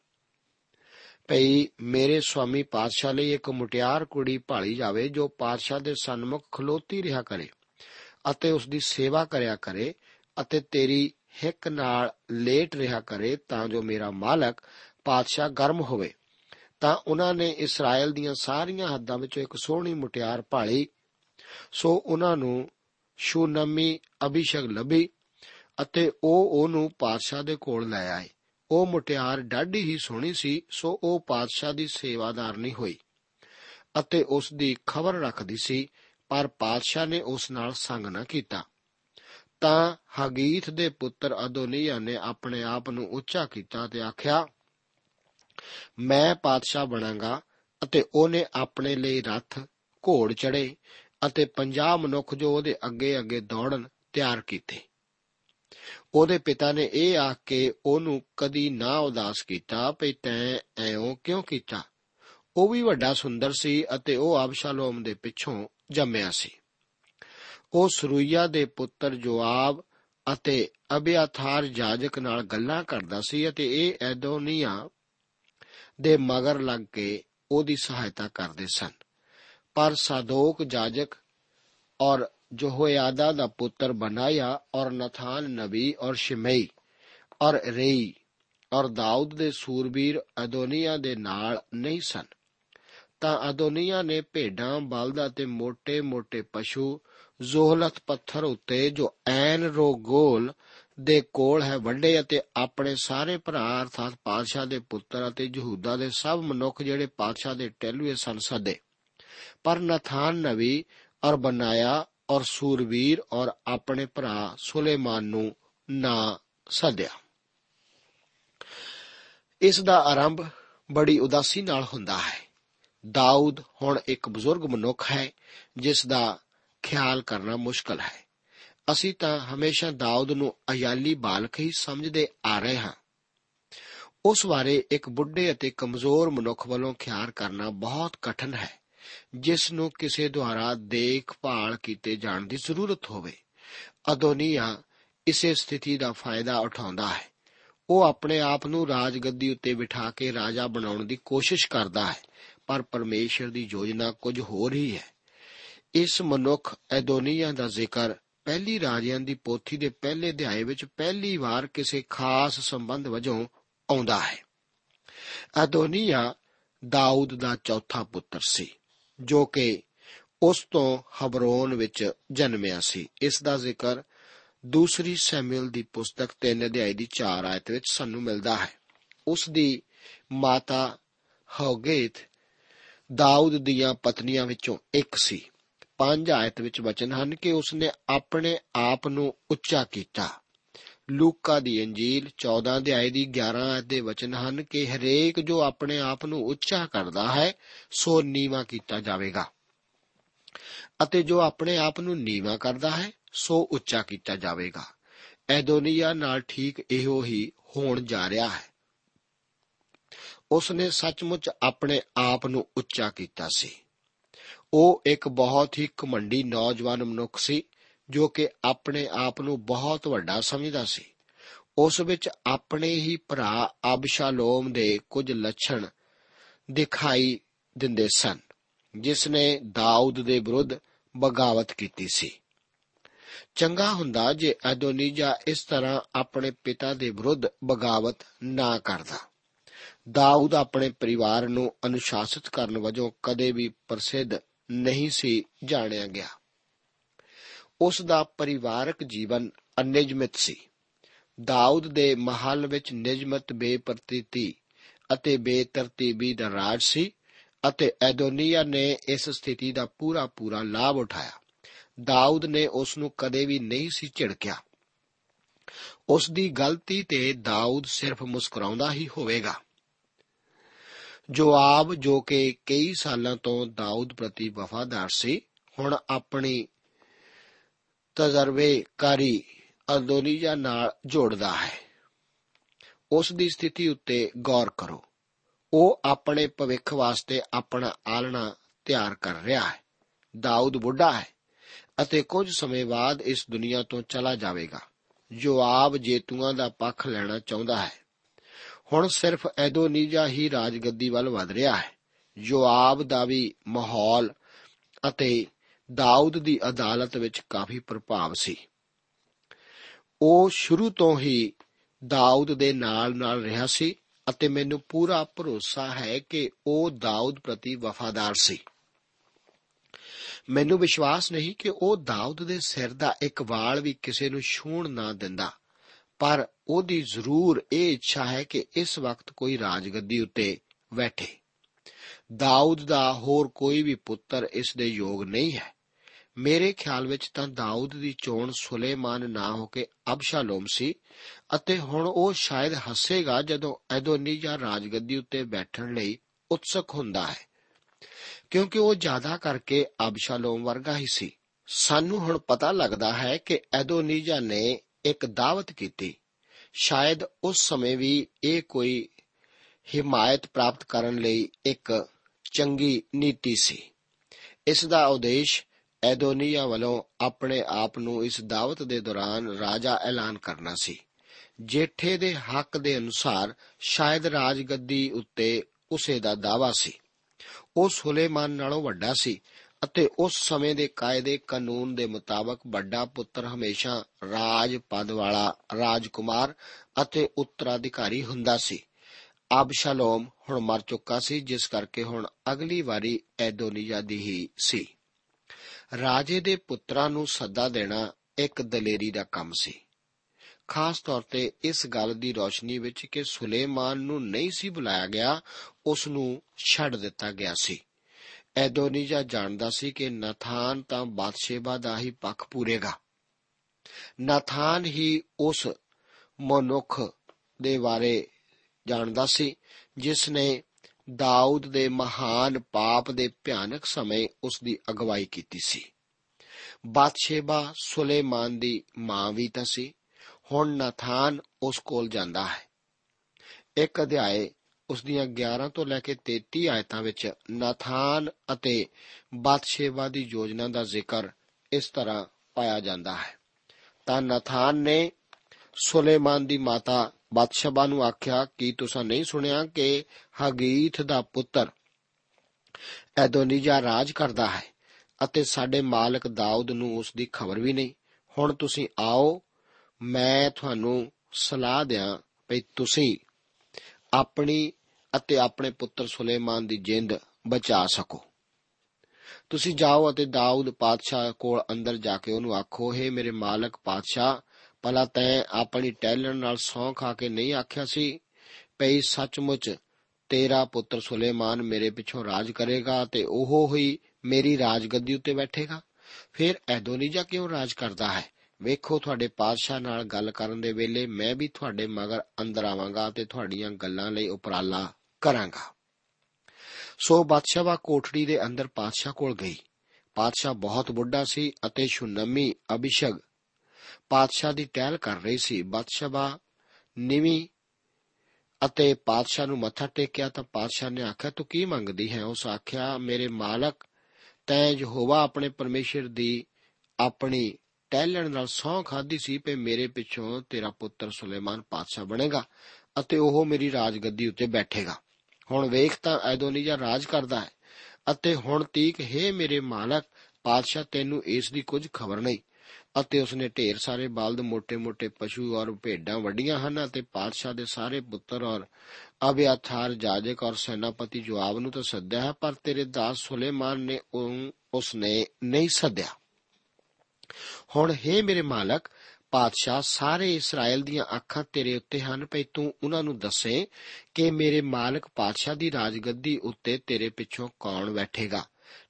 ਭਈ ਮੇਰੇ ਸਵਾਮੀ ਪਾਤਸ਼ਾਹ ਲਈ ਇੱਕ ਮੁਟਿਆਰ ਕੁੜੀ ਭਾਲੀ ਜਾਵੇ ਜੋ ਪਾਤਸ਼ਾਹ ਦੇ ਸਨਮੁਖ ਖਲੋਤੀ ਰਿਹਾ ਕਰੇ ਅਤੇ ਉਸ ਦੀ ਸੇਵਾ ਕਰਿਆ ਕਰੇ ਅਤੇ ਤੇਰੀ ਹਿੱਕ ਨਾਲ ਲੇਟ ਰਿਹਾ ਕਰੇ ਤਾਂ ਜੋ ਮੇਰਾ ਮਾਲਕ ਪਾਤਸ਼ਾਹ ਗਰਮ ਹੋਵੇ। ਤਾਂ ਉਹਨਾਂ ਨੇ ਇਸਰਾਇਲ ਦੀਆਂ ਸਾਰੀਆਂ ਹੱਦਾਂ ਵਿੱਚੋਂ ਇੱਕ ਸੋਹਣੀ ਮੁਟਿਆਰ ਭਾਲੀ। ਸੋ ਉਹਨਾਂ ਨੂੰ ਸ਼ੂਨਮੀ ਅਭਿਸ਼ਕ ਲੱਭੀ ਅਤੇ ਉਹ ਉਹਨੂੰ ਪਾਤਸ਼ਾਹ ਦੇ ਕੋਲ ਲੈ ਆਏ। ਉਹ ਮੁਟਿਆਰ ਡਾਢੀ ਹੀ ਸੋਹਣੀ ਸੀ, ਸੋ ਉਹ ਪਾਤਸ਼ਾਹ ਦੀ ਸੇਵਾਦਾਰ ਨਹੀਂ ਹੋਈ ਅਤੇ ਉਸ ਦੀ ਖਬਰ ਰੱਖਦੀ ਸੀ, ਪਰ ਪਾਤਸ਼ਾਹ ਨੇ ਉਸ ਨਾਲ ਸੰਗ ਨਾ ਕੀਤਾ। ਤਾਂ ਹਗੀਥ ਦੇ ਪੁੱਤਰ ਅਦੋਨੀਆ ਨੇ ਆਪਣੇ ਆਪ ਨੂੰ ਉੱਚਾ ਕੀਤਾ ਤੇ ਆਖਿਆ, ਮੈਂ ਪਾਤਸ਼ਾਹ ਬਣਾਂਗਾ ਅਤੇ ਉਹਨੇ ਆਪਣੇ ਲਈ ਰੱਥ, ਘੋੜ ਚੜੇ ਅਤੇ 50 ਮਨੁੱਖ ਜੋ ਉਹਦੇ ਅੱਗੇ ਅੱਗੇ ਦੌੜਨ ਤਿਆਰ ਕੀਤੇ। ਉਹਦੇ ਪਿਤਾ ਨੇ ਇਹ ਆਖ ਕੇ ਉਹਨੂੰ ਕਦੀ ਨਾ ਉਦਾਸ ਕੀਤਾ ਭਈ ਤੈਂ ਐਉਂ ਕਿਉਂ ਕੀਤਾ? ਉਹ ਵੀ ਵੱਡਾ ਸੁੰਦਰ ਸੀ ਅਤੇ ਉਹ ਅਬਸ਼ਾਲੋਮ ਦੇ ਪਿੱਛੋਂ ਜੰਮਿਆ ਸੀ। ਉਹ ਸਰੂਇਆ ਦੇ ਪੁੱਤਰ ਜੋਆਬ ਅਤੇ ਅਬਿਆਥਾਰ ਜਾਜਕ ਨਾਲ ਗੱਲਾਂ ਕਰਦਾ ਸੀ ਅਤੇ ਇਹ ਐਦੋਨੀਆ ਦੇ ਮਗਰ ਲੱਗ ਕੇ ਉਹਦੀ ਸਹਾਇਤਾ ਕਰਦੇ ਸਨ। ਪਰ ਸਾਦੋਕ ਜਾਜਕ ਔਰ जोहोयादा ਦਾ ਪੁੱਤਰ ਬਨਾਇਆ ਔਰ ਨਥਾਨ ਨਬੀ ਔਰ ਸ਼ਿਮਈ ਔਰ ਰੇਈ ਔਰ ਦਾਊਦ ਦੇ ਸੂਰਬੀਰ ਅਦੋਨੀਆ ਦੇ ਨਾਲ ਨਹੀਂ ਸਨ ਤਾਂ ਅਦੋਨੀਆ ਨੇ ਭੇਡਾਂ ਬਲਦਾਂ ਤੇ ਮੋٹے-ਮੋٹے ਪਸ਼ੂ ਜ਼ੋਹਲਤ ਪੱਥਰ ਉੱਤੇ ਜੋ ਐਨ ਰੋਗੋਲ ਦੇ ਕੋਲ ਹੈ ਵੱਡੇ ਅਤੇ ਆਪਣੇ ਸਾਰੇ ਭਰਾ ਅਰਥਾਤ ਪਾਦਸ਼ਾਹ ਦੇ ਪੁੱਤਰ ਅਤੇ ਯਹੂਦਾ ਦੇ ਸਭ ਮਨੁੱਖ ਜਿਹੜੇ ਪਾਦਸ਼ਾਹ ਦੇ ਟਹਿਲੂਏ ਸਨ ਸਦੇ ਪਰ ਨਥਾਨ ਨਵੀ ਔਰ ਬਨਾਇਆ ਔਰ ਸੂਰਬੀਰ ਔਰ ਆਪਣੇ ਭਰਾ ਸੁਲੇਮਾਨ ਨੂੰ ਨਾ ਸੱਦਿਆ। ਇਸ ਦਾ ਆਰੰਭ ਬੜੀ ਉਦਾਸੀ ਨਾਲ ਹੁੰਦਾ ਹੈ। ਦਾਊਦ ਹੁਣ ਇੱਕ ਬਜ਼ੁਰਗ ਮਨੁੱਖ ਹੈ, ਜਿਸ ਦਾ ਖਿਆਲ ਕਰਨਾ ਮੁਸ਼ਕਲ ਹੈ। ਅਸੀਂ ਤਾਂ ਹਮੇਸ਼ਾ ਦਾਊਦ ਨੂੰ ਅਯਾਲੀ ਬਾਲਕ ਹੀ ਸਮਝਦੇ ਆ ਰਹੇ ਹਾਂ। ਉਸ ਬਾਰੇ ਇੱਕ ਬੁੱਢੇ ਅਤੇ ਕਮਜ਼ੋਰ ਮਨੁੱਖ ਵੱਲੋਂ ਖਿਆਲ ਕਰਨਾ ਬਹੁਤ ਕਠਿਨ ਹੈ। ਜਿਸ ਨੂੰ ਕਿਸੇ ਦੁਆਰਾ ਦੇਖਭਾਲ ਕੀਤੇ ਜਾਣ ਦੀ ਜ਼ਰੂਰਤ ਹੋਵੇ। ਅਦੋਨੀਆ ਇਸੇ ਸਥਿਤੀ ਦਾ ਫਾਇਦਾ ਉਠਾਉਂਦਾ ਹੈ। ਉਹ ਆਪਣੇ ਆਪ ਨੂੰ ਰਾਜਗੱਦੀ ਉੱਤੇ ਬਿਠਾ ਕੇ ਰਾਜਾ ਬਣਾਉਣ ਦੀ ਕੋਸ਼ਿਸ਼ ਕਰਦਾ ਹੈ, ਪਰ ਪਰਮੇਸ਼ਰ ਦੀ ਯੋਜਨਾ ਕੁਝ ਹੋਰ ਹੀ ਹੈ। ਇਸ ਮਨੁੱਖ ਐਦੋਨੀਆ ਦਾ ਜ਼ਿਕਰ ਪਹਿਲੀ ਰਾਜਿਆਂ ਦੀ ਪੋਥੀ ਦੇ ਪਹਿਲੇ ਅਧਿਆਏ ਵਿੱਚ ਪਹਿਲੀ ਵਾਰ ਕਿਸੇ ਖਾਸ ਸੰਬੰਧ ਵਜੋਂ ਆਉਂਦਾ ਹੈ। ਐਦੋਨੀਆ ਦਾਊਦ ਦਾ ਚੌਥਾ ਪੁੱਤਰ ਸੀ। ਜੋ ਕਿ ਉਸ ਤੋਂ ਹਬਰੋਨ ਵਿੱਚ ਜਨਮਿਆ ਸੀ। ਇਸ ਦਾ ਜ਼ਿਕਰ ਦੂਸਰੀ ਸੈਮੂਅਲ ਦੀ ਪੁਸਤਕ 3 ਅਧਿਆਇ ਦੀ 4 ਆਇਤ ਵਿੱਚ ਸਾਨੂੰ ਮਿਲਦਾ ਹੈ। ਉਸ ਦੀ ਮਾਤਾ ਹੌਗੇਤ ਦਾਊਦ ਦੀਆਂ ਪਤਨੀਆਂ ਵਿੱਚੋਂ ਇੱਕ ਸੀ। ਪੰਜ ਆਇਤ ਵਿੱਚ ਵਚਨ ਹਨ ਕਿ ਉਸਨੇ ਆਪਣੇ ਆਪ ਨੂੰ ਉੱਚਾ ਕੀਤਾ। ਲੂਕਾ ਦੀ ਇੰਜੀਲ 14 ਅਧਿਆਇ ਦੀ 11 ਆਇਤ ਦੇ ਵਚਨ ਹਨ ਕਿ ਹਰੇਕ ਜੋ ਆਪਣੇ ਆਪ ਨੂੰ ਉੱਚਾ ਕਰਦਾ ਹੈ, ਸੋ ਨੀਵਾ ਕੀਤਾ ਜਾਵੇਗਾ। ਅਤੇ ਜੋ ਆਪਣੇ ਆਪ ਨੂੰ ਨੀਵਾ ਕਰਦਾ ਹੈ, ਸੋ ਉੱਚਾ ਕੀਤਾ ਜਾਵੇਗਾ। ਐਦੋਨੀਆ ਨਾਲ ਠੀਕ ਇਹੋ ਹੀ ਹੋਣ ਜਾ ਰਿਹਾ ਹੈ। ਉਸ ਨੇ ਸੱਚਮੁੱਚ ਆਪਣੇ ਆਪ ਨੂੰ ਉੱਚਾ ਕੀਤਾ ਸੀ। ਉਹ ਇੱਕ ਬਹੁਤ ਹੀ ਘਮੰਡੀ ਨੌਜਵਾਨ ਮਨੁੱਖ ਸੀ। ਜੋ ਕਿ ਆਪਣੇ ਆਪ ਨੂੰ ਬਹੁਤ ਵੱਡਾ ਸਮਝਦਾ ਸੀ। ਉਸ ਵਿੱਚ ਆਪਣੇ ਹੀ ਭਰਾ ਅਬਸ਼ਾਲੋਮ ਦੇ ਕੁਝ ਲੱਛਣ ਦਿਖਾਈ ਦਿੰਦੇ ਸਨ, ਜਿਸ ਨੇ ਦਾਊਦ ਦੇ ਵਿਰੁੱਧ ਬਗਾਵਤ ਕੀਤੀ ਸੀ। ਚੰਗਾ ਹੁੰਦਾ ਜੇ ਅਦੋਨੀਜਾ ਇਸ ਤਰ੍ਹਾਂ ਆਪਣੇ ਪਿਤਾ ਦੇ ਵਿਰੁੱਧ ਬਗਾਵਤ ਨਾ ਕਰਦਾ। ਦਾਊਦ ਆਪਣੇ ਪਰਿਵਾਰ ਨੂੰ ਅਨੁਸ਼ਾਸਿਤ ਕਰਨ ਵਜੋਂ ਕਦੇ ਵੀ ਪ੍ਰਸਿੱਧ ਨਹੀਂ ਸੀ ਜਾਣਿਆ ਗਿਆ। ਉਸ ਦਾ ਪਰਿਵਾਰਕ ਜੀਵਨ ਅਨਿਜਮਿਤ ਸੀ। ਦਾਊਦ ਦੇ ਮਹੱਲ ਵਿੱਚ ਨਿਜਮਤ ਬੇਪਰਤੀਤੀ ਅਤੇ ਬੇਤਰਤੀਬੀ ਦਾ ਰਾਜ ਸੀ ਅਤੇ ਐਦੋਨੀਆ ਨੇ ਇਸ ਸਥਿਤੀ ਦਾ ਪੂਰਾ ਪੂਰਾ ਲਾਭ ਉਠਾਇਆ। ਦਾਊਦ ਨੇ ਉਸ ਨੂੰ ਕਦੇ ਵੀ ਨਹੀਂ ਸੀ ਝਿੜਕਿਆ। ਉਸ ਦੀ ਗਲਤੀ ਤੇ ਦਾਊਦ ਸਿਰਫ ਮੁਸਕਰਾਉਂਦਾ ਹੀ ਹੋਵੇਗਾ। ਜੋਆਬ ਜੋ ਕਿ ਕਈ ਸਾਲਾਂ ਤੋਂ ਦਾਊਦ ਪ੍ਰਤੀ ਵਫਾਦਾਰ ਸੀ, ਹੁਣ ਆਪਣੀ ਤਜਰਬੇਕਾਰੀ ਅਦੋਨੀਆ ਨਾਲ ਜੋੜਦਾ ਹੈ। ਉਸ ਦੀ ਸਥਿਤੀ ਉੱਤੇ ਗੌਰ ਕਰੋ। ਉਹ ਆਪਣੇ ਭਵਿੱਖ ਵਾਸਤੇ ਆਪਣਾ ਆਲਣਾ ਤਿਆਰ ਕਰ ਰਿਹਾ ਹੈ। ਦਾਊਦ ਬੁੱਢਾ ਹੈ ਅਤੇ ਕੁਝ ਸਮੇਂ ਬਾਅਦ ਇਸ ਦੁਨੀਆ ਤੋਂ ਚਲਾ ਜਾਵੇਗਾ। ਜੋਆਬ ਜੇਤੂਆਂ ਦਾ ਪੱਖ ਲੈਣਾ ਚਾਹੁੰਦਾ ਹੈ। ਹੁਣ ਸਿਰਫ ਐਦੋਨੀਜਾ ਹੀ ਰਾਜਗੱਦੀ ਵੱਲ ਵਧ ਰਿਹਾ ਹੈ। ਜੋਆਬ ਦਾ ਵੀ ਮਾਹੌਲ ਅਤੇ ਦਾਊਦ ਦੀ ਅਦਾਲਤ ਵਿੱਚ ਕਾਫੀ ਪ੍ਰਭਾਵ ਸੀ। ਉਹ ਸ਼ੁਰੂ ਤੋਂ ਹੀ ਦਾਊਦ ਦੇ ਨਾਲ-ਨਾਲ ਰਿਹਾ ਸੀ ਅਤੇ ਮੈਨੂੰ ਪੂਰਾ ਭਰੋਸਾ ਹੈ ਕਿ ਉਹ ਦਾਊਦ ਪ੍ਰਤੀ ਵਫਾਦਾਰ ਸੀ। ਮੈਨੂੰ ਵਿਸ਼ਵਾਸ ਨਹੀਂ ਕਿ ਉਹ ਦਾਊਦ ਦੇ ਸਿਰ ਦਾ ਇੱਕ ਵਾਲ ਵੀ ਕਿਸੇ ਨੂੰ ਛੂਣ ਨਾ ਦਿੰਦਾ, ਪਰ ਉਹਦੀ ਜ਼ਰੂਰ ਇਹ ਇੱਛਾ ਹੈ ਕਿ ਇਸ ਵਕਤ ਕੋਈ ਰਾਜਗੱਦੀ ਉੱਤੇ ਬੈਠੇ। ਦਾਊਦ ਦਾ ਹੋਰ ਕੋਈ ਵੀ ਪੁੱਤਰ ਇਸ ਦੇ ਯੋਗ ਨਹੀਂ ਹੈ। ਮੇਰੇ ਖਿਆਲ ਵਿੱਚ ਤਾਂ ਦਾਊਦ ਦੀ ਚੋਣ ਸੁਲੇਮਾਨ ਨਾ ਹੋ ਕੇ ਅਬਸ਼ਾਲੋਮ ਸੀ ਅਤੇ ਹੁਣ ਉਹ ਸ਼ਾਇਦ ਹੱਸੇਗਾ ਜਦੋਂ ਐਦੋਨੀਜਾ ਰਾਜਗੱਦੀ ਉੱਤੇ ਬੈਠਣ ਲਈ ਉਤਸੁਕ ਹੁੰਦਾ ਹੈ। ਕਿਉਂਕਿ ਉਹ ਜ਼ਿਆਦਾ ਕਰਕੇ ਅਬਸ਼ਾਲੋਮ ਵਰਗਾ ਹੀ ਸੀ। ਸਾਨੂੰ ਹੁਣ ਪਤਾ ਲੱਗਦਾ ਹੈ ਕਿ ਐਦੋਨੀਜਾ ਨੇ ਇੱਕ ਦਾਵਤ ਕੀਤੀ। ਸ਼ਾਇਦ ਉਸ ਸਮੇਂ ਵੀ ਇਹ ਕੋਈ ਹਿਮਾਇਤ ਪ੍ਰਾਪਤ ਕਰਨ ਲਈ ਇੱਕ ਚੰਗੀ ਨੀਤੀ ਸੀ। ਇਸ ਦਾ ਉਦੇਸ਼ ਐਦੋਨੀਆ ਵੱਲੋਂ ਆਪਣੇ ਆਪ ਨੂੰ ਇਸ ਦਾਵਤ ਦੇ ਦੌਰਾਨ ਰਾਜਾ ਐਲਾਨ ਕਰਨਾ ਸੀ। ਜੇਠੇ ਦੇ ਹੱਕ ਦੇ ਅਨੁਸਾਰ ਸ਼ਾਇਦ ਰਾਜਗੱਦੀ ਉੱਤੇ ਉਸੇ ਦਾ ਦਾਵਾ ਸੀ। ਉਹ ਸੁਲੇਮਾਨ ਨਾਲੋਂ ਵੱਡਾ ਸੀ ਅਤੇ ਉਸ ਸਮੇਂ ਦੇ ਕਾਇਦੇ ਕਾਨੂੰਨ ਦੇ ਮੁਤਾਬਕ ਵੱਡਾ ਪੁੱਤਰ ਹਮੇਸ਼ਾ ਰਾਜ ਪਦ ਵਾਲਾ ਰਾਜਕੁਮਾਰ ਅਤੇ ਉੱਤਰਾਧਿਕਾਰੀ ਹੁੰਦਾ ਸੀ। ਅਬਸ਼ਾਲੋਮ ਹੁਣ ਮਰ ਚੁੱਕਾ ਸੀ, ਜਿਸ ਕਰਕੇ ਹੁਣ ਅਗਲੀ ਵਾਰੀ ਐਦੋਨੀਆ ਦੀ ਹੀ ਸੀ। ਰਾਜੇ ਦੇ ਪੁੱਤਰਾਂ ਨੂੰ ਸੱਦਾ ਦੇਣਾ ਇੱਕ ਦਲੇਰੀ ਦਾ ਕੰਮ ਸੀ। ਖਾਸ ਤੌਰ ਤੇ ਇਸ ਗੱਲ ਦੀ ਰੋਸ਼ਨੀ ਵਿੱਚ ਕਿ ਸੁਲੇਮਾਨ ਨੂੰ ਨਹੀਂ ਸੀ ਬੁਲਾਇਆ ਗਿਆ, ਉਸ ਨੂੰ ਛੱਡ ਦਿੱਤਾ ਗਿਆ ਸੀ। ਐਦੋਨੀਜਾ ਜਾਣਦਾ ਸੀ ਕਿ ਨਥਾਨ ਤਾਂ ਬਾਦਸ਼ੇਬਾ ਦਾ ਹੀ ਪੱਖ ਪੂਰੇਗਾ। ਨਥਾਨ ਹੀ ਉਸ ਮਨੁੱਖ ਦੇ ਬਾਰੇ ਜਾਣਦਾ ਸੀ, ਜਿਸ ਨੇ ਦਾਊਦ ਦੇ ਮਹਾਨ ਪਾਪ ਦੇ ਭਿਆਨਕ ਸਮੇਂ ਉਸ ਦੀ ਅਗਵਾਈ ਕੀਤੀ ਸੀ। ਬਾਦਸ਼ੇਬਾ ਸੁਲੇਮਾਨ ਦੀ ਮਾਂ ਵੀ ਤਾਂ ਸੀ। ਹੁਣ ਨਥਾਨ ਉਸ ਕੋਲ ਜਾਂਦਾ ਹੈ। ਇੱਕ ਅਧਿਆਏ ਉਸ ਦੀਆਂ 11 ਤੋਂ ਲੈ ਕੇ 33 ਆਇਤਾਂ ਵਿੱਚ ਨਥਾਨ ਅਤੇ ਬਾਦਸ਼ੇਬਾ ਦੀ ਯੋਜਨਾ ਦਾ ਜ਼ਿਕਰ ਇਸ ਤਰ੍ਹਾਂ ਪਾਇਆ ਜਾਂਦਾ ਹੈ। ਤਾਂ ਨਥਾਨ ਨੇ ਸੁਲੇਮਾਨ ਦੀ ਮਾਤਾ ਬਾਦਸ਼ਾਬਾ ਨੂੰ ਆਖਿਆ, ਕਿ ਤੁਸੀਂ ਨਹੀਂ ਸੁਣਿਆ ਕਿ ਹਗੀਥ ਦਾ ਪੁੱਤਰ ਐਦੋਨੀਜਾ ਰਾਜ ਕਰਦਾ ਹੈ ਅਤੇ ਸਾਡੇ ਮਾਲਕ ਦਾਊਦ ਨੂੰ ਉਸ ਦੀ ਖਬਰ ਵੀ ਨਹੀਂ? ਹੁਣ ਤੁਸੀਂ ਆਓ, ਮੈਂ ਤੁਹਾਨੂੰ ਸਲਾਹ ਦਿਆਂ ਭਈ ਤੁਸੀਂ ਆਪਣੀ ਅਤੇ ਆਪਣੇ ਪੁੱਤਰ ਸੁਲੇਮਾਨ ਦੀ ਜਿੰਦ ਬਚਾ ਸਕੋ। ਤੁਸੀਂ ਜਾਓ ਅਤੇ ਦਾਊਦ ਪਾਤਸ਼ਾਹ ਕੋਲ ਅੰਦਰ ਜਾ ਕੇ ਉਹਨੂੰ ਆਖੋ, ਹੈ ਮੇਰੇ ਮਾਲਕ ਪਾਤਸ਼ਾਹ ਭਲਾ ਤੈਂ ਆਪਣੀ ਟਹਿਲਣ ਨਾਲ ਸੌਂ ਖਾ ਕੇ ਨਹੀਂ ਆਖਿਆ ਸੀ ਪਈ ਸੱਚਮੁੱਚ ਤੇਰਾ ਪੁੱਤਰ ਸੁਲੇਮਾਨ ਮੇਰੇ ਪਿੱਛੋਂ ਰਾਜ ਕਰੇਗਾ ਤੇ ਉਹ ਹੀ ਮੇਰੀ ਰਾਜਗੱਦੀ ਉੱਤੇ ਬੈਠੇਗਾ? ਫਿਰ ਐਦੋਨੀਜਾ ਕਿਉਂ ਰਾਜ ਕਰਦਾ ਹੈ? ਵੇਖੋ ਤੁਹਾਡੇ ਪਾਤਸ਼ਾਹ ਨਾਲ ਗੱਲ ਕਰਨ ਦੇ ਵੇਲੇ ਮੈਂ ਵੀ ਤੁਹਾਡੇ ਮਗਰ ਅੰਦਰ ਆਵਾਂਗਾ ਤੇ ਤੁਹਾਡੀਆਂ ਗੱਲਾਂ ਲਈ ਉਪਰਾਲਾ ਕਰਾਂਗਾ। ਸੋ ਬਾਦਸ਼ਾਹ ਕੋਠੜੀ ਦੇ ਅੰਦਰ ਪਾਤਸ਼ਾਹ ਕੋਲ ਗਈ। ਪਾਤਸ਼ਾਹ ਬਹੁਤ ਬੁੱਢਾ ਸੀ ਅਤੇ ਸ਼ੁਨਮੀ ਅਭਿਸ਼ਗ ਪਾਤਸ਼ਾਹ ਦੀ ਟਹਿਲ ਕਰ ਰਹੀ ਸੀ। ਬਾਦਸ਼ਾਹ ਨਿਵੀ ਅਤੇ ਪਾਤਸ਼ਾਹ ਨੂੰ ਮੱਥਾ ਟੇਕਿਆ ਤਾਂ ਪਾਤਸ਼ਾਹ ਨੇ ਆਖਿਆ, ਤੂੰ ਕੀ ਮੰਗਦੀ ਹੈ? ਉਸ ਆਖਿਆ, ਮੇਰੇ ਮਾਲਕ ਤੈ ਯਹੋਵਾ ਆਪਣੇ ਪਰਮੇਸ਼ਰ ਦੀ ਆਪਣੀ ਟਹਿਲਣ ਨਾਲ ਸੌਂ ਖਾਦੀ ਸੀ ਕਿ ਮੇਰੇ ਪਿੱਛੋਂ ਤੇਰਾ ਪੁੱਤਰ ਸੁਲੇਮਾਨ ਪਾਤਸ਼ਾਹ ਬਣੇਗਾ ਅਤੇ ਉਹ ਮੇਰੀ ਰਾਜਗੱਦੀ ਉੱਤੇ ਬੈਠੇਗਾ। ਹੁਣ ਵੇਖ ਤਾਂ ਐਦੋਨੀਆ ਰਾਜ ਕਰਦਾ ਹੈ ਅਤੇ ਹੁਣ ਤੀਕ, ਹੈ ਮੇਰੇ ਮਾਲਕ, ਪਾਤਸ਼ਾਹ ਤੈਨੂੰ ਇਸ ਦੀ ਕੁਝ ਖਬਰ ਨਹੀਂ। ਅਤੇ ਉਸਨੇ ਢੇਰ ਸਾਰੇ ਬਲਦ ਮੋٹے-ਮੋٹے ਪਸ਼ੂ ਔਰ ਭੇਡਾਂ ਵੱਡੀਆਂ ਹਨ ਅਤੇ ਪਾਤਸ਼ਾਹ ਦੇ ਸਾਰੇ ਪੁੱਤਰ ਔਰ ਅਬਿਆਥਾਰ ਜਾਜਕ ਔਰ ਸੈਨਾਪਤੀ ਜਵਾਬ ਨੂੰ ਤਾਂ ਸੱਦਿਆ ਹੈ, ਪਰ ਤੇਰੇ ਦਾਸ ਸੁਲੇਮਾਨ ਨੇ ਉਸਨੇ ਨਹੀਂ ਸੱਦਿਆ। ਹੁਣ हे ਮੇਰੇ ਮਾਲਕ, ਪਾਤਸ਼ਾਹ ਸਾਰੇ ਇਸਰਾਇਲ ਦੀਆਂ ਅੱਖਾਂ ਤੇਰੇ ਉੱਤੇ ਹਨ, ਭਈ ਤੂੰ ਉਹਨਾਂ ਨੂੰ ਦੱਸੇ ਕਿ ਮੇਰੇ ਮਾਲਕ ਪਾਤਸ਼ਾਹ ਦੀ ਰਾਜਗੱਦੀ ਉੱਤੇ ਤੇਰੇ ਪਿੱਛੋਂ ਕੌਣ ਬੈਠੇਗਾ।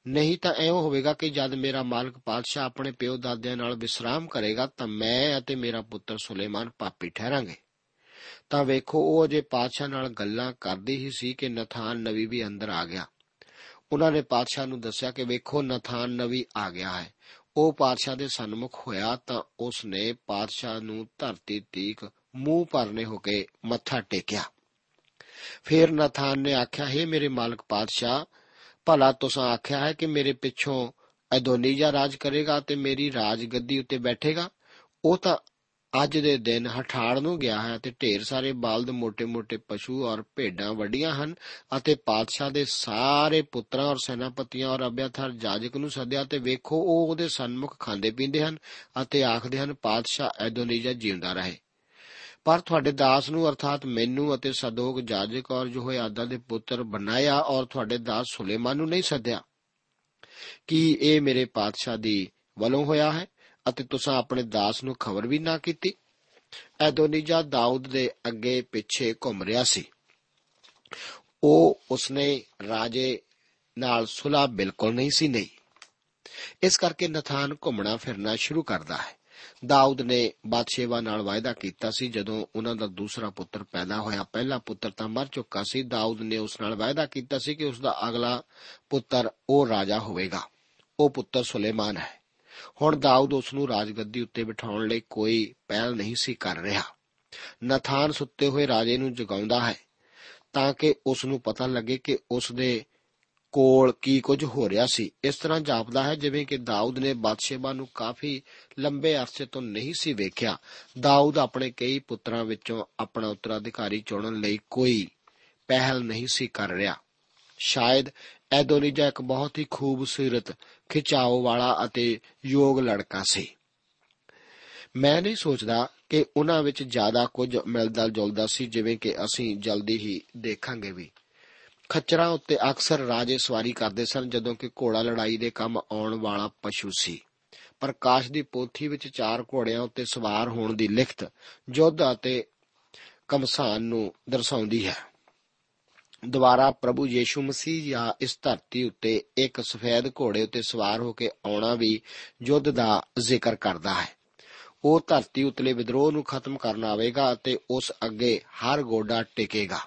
ਨਹੀਂ ਤਾਂ ਐਵੇਂ ਹੋਵੇਗਾ ਕਿ ਜਦ ਮੇਰਾ ਮਾਲਕ ਪਾਤਸ਼ਾਹ ਆਪਣੇ ਪਿਓ ਦਾਦਿਆਂ ਨਾਲ ਵਿਸਰਾਮ ਕਰੇਗਾ ਤਾਂ ਮੈਂ ਅਤੇ ਮੇਰਾ ਪੁੱਤਰ ਸੁਲੇਮਾਨ ਪਾਪੀ ਠਹਿਰਾਂਗੇ। ਤਾਂ ਵੇਖੋ, ਉਹ ਅਜੇ ਪਾਤਸ਼ਾਹ ਨਾਲ ਗੱਲਾਂ ਕਰਦੀ ਹੀ ਸੀ ਕਿ ਨਥਾਨ ਨਵੀ ਵੀ ਅੰਦਰ ਆ ਗਿਆ। ਉਹਨਾਂ ਨੇ ਪਾਤਸ਼ਾਹ ਨੂੰ ਦੱਸਿਆ ਕਿ ਵੇਖੋ, ਨਥਾਨ ਨਵੀ ਆ ਗਿਆ ਹੈ। ਉਹ ਪਾਤਸ਼ਾਹ ਦੇ ਸਨਮੁਖ ਹੋਇਆ ਤਾਂ ਉਸ ਨੇ ਪਾਤਸ਼ਾਹ ਨੂੰ ਧਰਤੀ ਤੀਕ ਮੂੰਹ ਪਰਨੇ ਹੋ ਕੇ ਮੱਥਾ ਟੇਕਿਆ। ਫਿਰ ਨਥਾਨ ਨੇ ਆਖਿਆ, ਹੈ ਮੇਰੇ ਮਾਲਕ ਪਾਤਸ਼ਾਹ ਭਲਾ ਤੁਸੀਂ ਆਖਿਆ ਹੈ ਕਿ ਮੇਰੇ ਪਿੱਛੋਂ ਅਦੋਨੀਜਾ ਰਾਜ ਕਰੇਗਾ ਤੇ ਮੇਰੀ ਰਾਜ ਗੱਦੀ ਉੱਤੇ ਬੈਠੇਗਾ। ਉਹ ਤਾਂ ਅੱਜ ਦੇ ਦਿਨ ਹਠਾੜ ਨੂੰ ਗਿਆ ਹੈ ਤੇ ਢੇਰ ਸਾਰੇ ਬਾਲਦ ਮੋٹے-ਮੋٹے ਪਸ਼ੂ ਔਰ ਭੇਡਾਂ ਵੱਡੀਆਂ ਹਨ ਅਤੇ ਪਾਤਸ਼ਾਹ ਦੇ ਸਾਰੇ ਪੁੱਤਰਾਂ ਔਰ ਸੈਨਾਪਤੀਆਂ ਔਰ ਅਬਿਆਥਰ ਜਾਜਕ ਨੂੰ ਸੱਦਿਆ ਤੇ ਵੇਖੋ ਉਹ ਉਹਦੇ ਸਨਮੁਖ ਖਾਂਦੇ ਪੀਂਦੇ ਹਨ ਅਤੇ ਆਖਦੇ ਹਨ, ਪਾਤਸ਼ਾਹ ਐਦੋਨੀਜਾ ਜਿਉਂਦਾ ਰਹੇ। ਪਰ ਤੁਹਾਡੇ ਦਾਸ ਨੂੰ ਅਰਥਾਤ ਮੈਨੂੰ ਅਤੇ ਸਦੋਕ ਜਾਜਕ ਔਰ ਯੋਹਿਆਦਾ ਦੇ ਪੁੱਤਰ ਬਣਾਇਆ ਔਰ ਤੁਹਾਡੇ ਦਾਸ ਸੁਲੇਮਾਨ ਨੂੰ ਨਹੀਂ ਸੱਦਿਆ। ਕੀ ਇਹ ਮੇਰੇ ਪਾਤਸ਼ਾਹ ਦੀ ਵੱਲੋਂ ਹੋਇਆ ਹੈ ਅਤੇ ਤੁਸੀਂ ਆਪਣੇ ਦਾਸ ਨੂੰ ਖਬਰ ਵੀ ਨਾ ਕੀਤੀ? ਐਦੋਨੀਜਾ ਦਾਊਦ ਦੇ ਅੱਗੇ ਪਿੱਛੇ ਘੁੰਮ ਰਿਹਾ ਸੀ। ਉਹ ਉਸਨੇ ਰਾਜੇ ਨਾਲ ਸੁਲਾ ਬਿਲਕੁਲ ਨਹੀਂ ਸੀ, ਨਹੀਂ। ਇਸ ਕਰਕੇ ਨਥਾਨ ਘੁੰਮਣਾ ਫਿਰਨਾ ਸ਼ੁਰੂ ਕਰਦਾ ਹੈ। ਦਾਊਦ ਨੇ ਬਾਦਸ਼ਾਹ ਨਾਲ ਵਾਅਦਾ ਕੀਤਾ ਸੀ। ਜਦੋਂ ਉਹਨਾਂ ਦਾ ਦੂਸਰਾ ਪੁੱਤਰ ਪੈਦਾ ਹੋਇਆ, ਪਹਿਲਾ ਪੁੱਤਰ ਤਾਂ ਮਰ ਚੁੱਕਾ ਸੀ। ਦਾਊਦ ਨੇ ਉਸ ਨਾਲ ਵਾਅਦਾ ਕੀਤਾ ਸੀ ਕਿ ਉਸ ਦਾ ਅਗਲਾ ਪੁੱਤਰ ਉਹ ਰਾਜਾ ਹੋਵੇਗਾ। ਉਹ ਪੁੱਤਰ ਸੁਲੇਮਾਨ ਹੈ। ਹੁਣ ਦਾਊਦ ਉਸ ਨੂੰ ਰਾਜਗੱਦੀ ਉੱਤੇ ਬਿਠਾਉਣ ਲਈ ਕੋਈ ਪਹਿਲ ਨਹੀਂ ਸੀ ਕਰ ਰਿਹਾ। ਨਥਾਨ ਸੁੱਤੇ ਹੋਏ ਰਾਜੇ ਨੂੰ ਜਗਾਉਂਦਾ ਹੈ ਤਾਂ ਕਿ ਉਸ ਨੂੰ ਪਤਾ ਲੱਗੇ ਕਿ ਉਸ ਦੇ ਕੋਲ ਕੀ ਕੁਝ ਹੋ ਰਿਹਾ ਸੀ। ਇਸ ਤਰ੍ਹਾਂ ਜਾਪਦਾ ਹੈ ਜਿਵੇਂ ਕਿ ਦਾਊਦ ਨੇ ਬਾਦਸ਼ਾਹ ਨੂੰ ਕਾਫੀ ਲੰਬੇ ਅਰਸੇ ਤੋਂ ਨਹੀਂ ਸੀ ਵੇਖਿਆ। ਦਾਊਦ ਆਪਣੇ ਕਈ ਪੁੱਤਰਾਂ ਵਿੱਚੋਂ ਆਪਣਾ ਉੱਤਰਾਧਿਕਾਰੀ ਚੁਣਨ ਲਈ ਕੋਈ ਪਹਿਲ ਨਹੀਂ ਸੀ ਕਰ ਰਿਹਾ। ਸ਼ਾਇਦ ਐਦੋਨੀਜਾ ਇੱਕ ਬਹੁਤ ਹੀ ਖੂਬਸੂਰਤ, ਖਿਚਾਓ ਵਾਲਾ ਅਤੇ ਯੋਗ ਲੜਕਾ ਸੀ। ਮੈਂ ਨਹੀਂ ਸੋਚਦਾ ਕਿ ਉਹਨਾਂ ਵਿੱਚ ਜ਼ਿਆਦਾ ਕੁਝ ਮਿਲਦਾ ਜੁਲਦਾ ਸੀ ਜਿਵੇਂ ਕਿ ਅਸੀਂ ਜਲਦੀ ਹੀ ਦੇਖਾਂਗੇ ਵੀ। ਖੱਚਰਾਂ ਉੱਤੇ ਅਕਸਰ ਰਾਜੇ ਸਵਾਰੀ ਕਰਦੇ ਸਨ ਜਦੋਂ ਕਿ ਘੋੜਾ ਲੜਾਈ ਦੇ ਕੰਮ ਆਉਣ ਵਾਲਾ ਪਸ਼ੂ ਸੀ। ਪ੍ਰਕਾਸ਼ ਦੀ ਪੋਥੀ ਵਿੱਚ ਚਾਰ ਘੋੜਿਆਂ ਉੱਤੇ ਸਵਾਰ ਹੋਣ ਦੀ ਲਿਖਤ ਯੁੱਧ ਅਤੇ ਕਮਸਾਨ ਨੂੰ ਦਰਸਾਉਂਦੀ ਹੈ। ਦੁਬਾਰਾ ਪ੍ਰਭੂ ਯੀਸ਼ੂ ਮਸੀਹ ਜਾਂ ਇਸ ਧਰਤੀ ਉੱਤੇ ਇੱਕ ਸਫੈਦ ਘੋੜੇ ਉੱਤੇ ਸਵਾਰ ਹੋ ਕੇ ਆਉਣਾ ਵੀ ਯੁੱਧ ਦਾ ਜ਼ਿਕਰ ਕਰਦਾ ਹੈ। ਉਹ ਧਰਤੀ ਉਤਲੇ ਵਿਦਰੋਹ ਨੂੰ ਖਤਮ ਕਰਨ ਆਵੇਗਾ ਅਤੇ ਉਸ ਅੱਗੇ ਹਰ ਗੋਡਾ ਟਿਕੇਗਾ।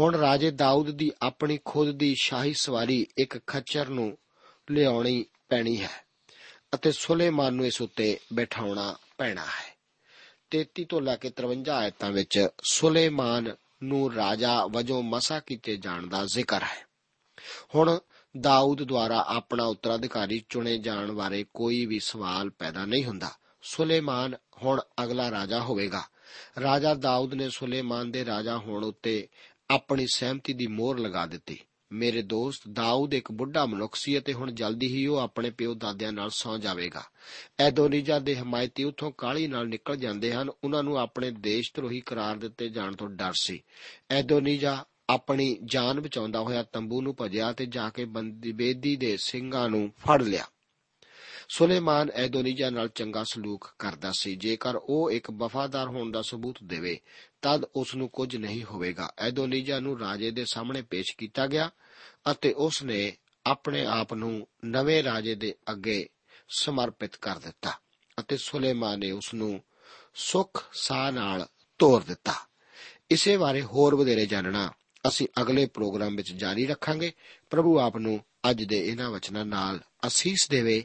ਹੁਣ ਰਾਜੇ ਦਾਊਦ ਦੀ ਆਪਣੀ ਖੁਦ ਦੀ ਸ਼ਾਹੀ ਸਵਾਰੀ ਇੱਕ ਖੱਚਰ ਨੂੰ ਲਿਆਉਣੀ ਪੈਣੀ ਹੈ ਅਤੇ ਸੁਲੇਮਾਨ ਨੂੰ ਇਸ ਉੱਤੇ ਬਿਠਾਉਣਾ ਪੈਣਾ ਹੈ। 33 ਤੋਂ ਲੈ ਕੇ 53 ਆਇਤਾਂ ਵਿੱਚ ਸੁਲੇਮਾਨ ਨੂੰ ਰਾਜਾ ਵਜੋਂ ਮਸਾ ਕੀਤੇ ਜਾਣ ਦਾ ਜ਼ਿਕਰ ਹੈ। ਹੁਣ ਦਾਊਦ ਦੁਆਰਾ ਆਪਣਾ ਉੱਤਰਾਧਿਕਾਰੀ ਚੁਣੇ ਜਾਣ ਬਾਰੇ ਕੋਈ ਵੀ ਸਵਾਲ ਪੈਦਾ ਨਹੀਂ ਹੁੰਦਾ। ਸੁਲੇਮਾਨ ਹੁਣ ਅਗਲਾ ਰਾਜਾ ਹੋਵੇਗਾ। ਰਾਜਾ ਦਾਊਦ ਨੇ ਸੁਲੇਮਾਨ ਦੇ ਰਾਜਾ ਹੋਣ ਉੱਤੇ ਆਪਣੀ ਸਹਿਮਤੀ ਦੀ ਮੋਹਰ ਲਗਾ ਦਿੱਤੀ। ਮੇਰੇ ਦੋਸਤ ਦਾਊਦ ਇੱਕ ਬੁੱਢਾ ਮਨੁੱਖ ਸੀ ਅਤੇ ਹੁਣ ਜਲਦੀ ਹੀ ਉਹ ਆਪਣੇ ਪਿਓ ਦਾਦਿਆਂ ਨਾਲ ਸੌ ਜਾਵੇਗਾ। ਐਦੋਨੀਜਾ ਦੇ ਹਮਾਇਤੀ ਉਥੋਂ ਕਾਲੀ ਨਾਲ ਨਿਕਲ ਜਾਂਦੇ ਹਨ, ਉਹਨਾਂ ਨੂੰ ਆਪਣੇ ਦੇਸ਼ ਧਰੋਹੀ ਕਰਾਰ ਦਿੱਤੇ ਜਾਣ ਤੋਂ ਡਰ ਸੀ। ਐਦੋਨੀਜਾ ਆਪਣੀ ਜਾਨ ਬਚਾਉਂਦਾ ਹੋਇਆ ਤੰਬੂ ਨੂੰ ਭਜਿਆ ਤੇ ਜਾ ਕੇ ਬੰਦੀ ਬੇਦੀ ਦੇ ਸਿੰਘਾਂ ਨੂੰ ਫੜ ਲਿਆ। ਸੁਲੇਮਾਨ ਐਦੋਨੀਜਾ ਨਾਲ ਚੰਗਾ ਸਲੂਕ ਕਰਦਾ ਸੀ। ਜੇਕਰ ਉਹ ਇੱਕ ਵਫਾਦਾਰ ਹੋਣ ਦਾ ਸਬੂਤ ਦੇਵੇ, ਤਦ ਉਸ ਨੂੰ ਕੁਝ ਨਹੀਂ ਹੋਵੇਗਾ। ਐਦੋਨੀਜਾ ਨੂੰ ਰਾਜੇ ਦੇ ਸਾਹਮਣੇ ਪੇਸ਼ ਕੀਤਾ ਗਿਆ ਅਤੇ ਉਸ ਨੇ ਆਪਣੇ ਆਪ ਨੂੰ ਨਵੇਂ ਰਾਜੇ ਦੇ ਅੱਗੇ ਸਮਰਪਿਤ ਕਰ ਦਿੱਤਾ ਅਤੇ ਸੁਲੇਮਾਨ ਨੇ ਉਸ ਨੂੰ ਸੁਖ ਸਾਹ ਨਾਲ ਤੋਰ ਦਿੱਤਾ। ਇਸੇ ਬਾਰੇ ਹੋਰ ਵਧੇਰੇ ਜਾਣਨਾ ਅਸੀਂ ਅਗਲੇ ਪ੍ਰੋਗਰਾਮ ਵਿੱਚ ਜਾਰੀ ਰੱਖਾਂਗੇ। ਪ੍ਰਭੂ ਆਪ ਨੂੰ ਅੱਜ ਦੇ ਇਹਨਾਂ ਵਚਨਾਂ ਨਾਲ ਅਸੀਸ ਦੇਵੇ।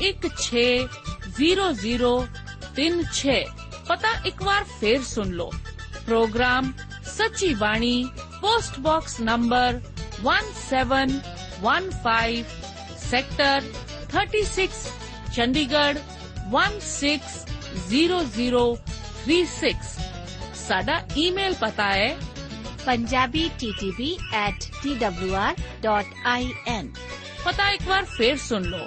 160036 ਪਤਾ ਇੱਕ ਵਾਰ ਫੇਰ ਸੁਣ ਲਓ program Sachi Bani post box number 1715 sector 36 Chandigarh 160036 ਸਾਡਾ ਈਮੇਲ ਪਤਾ ਹੈ punjabi ttb at twr.in ਪਤਾ ਇੱਕ ਵਾਰ ਫੇਰ ਸੁਣ ਲਓ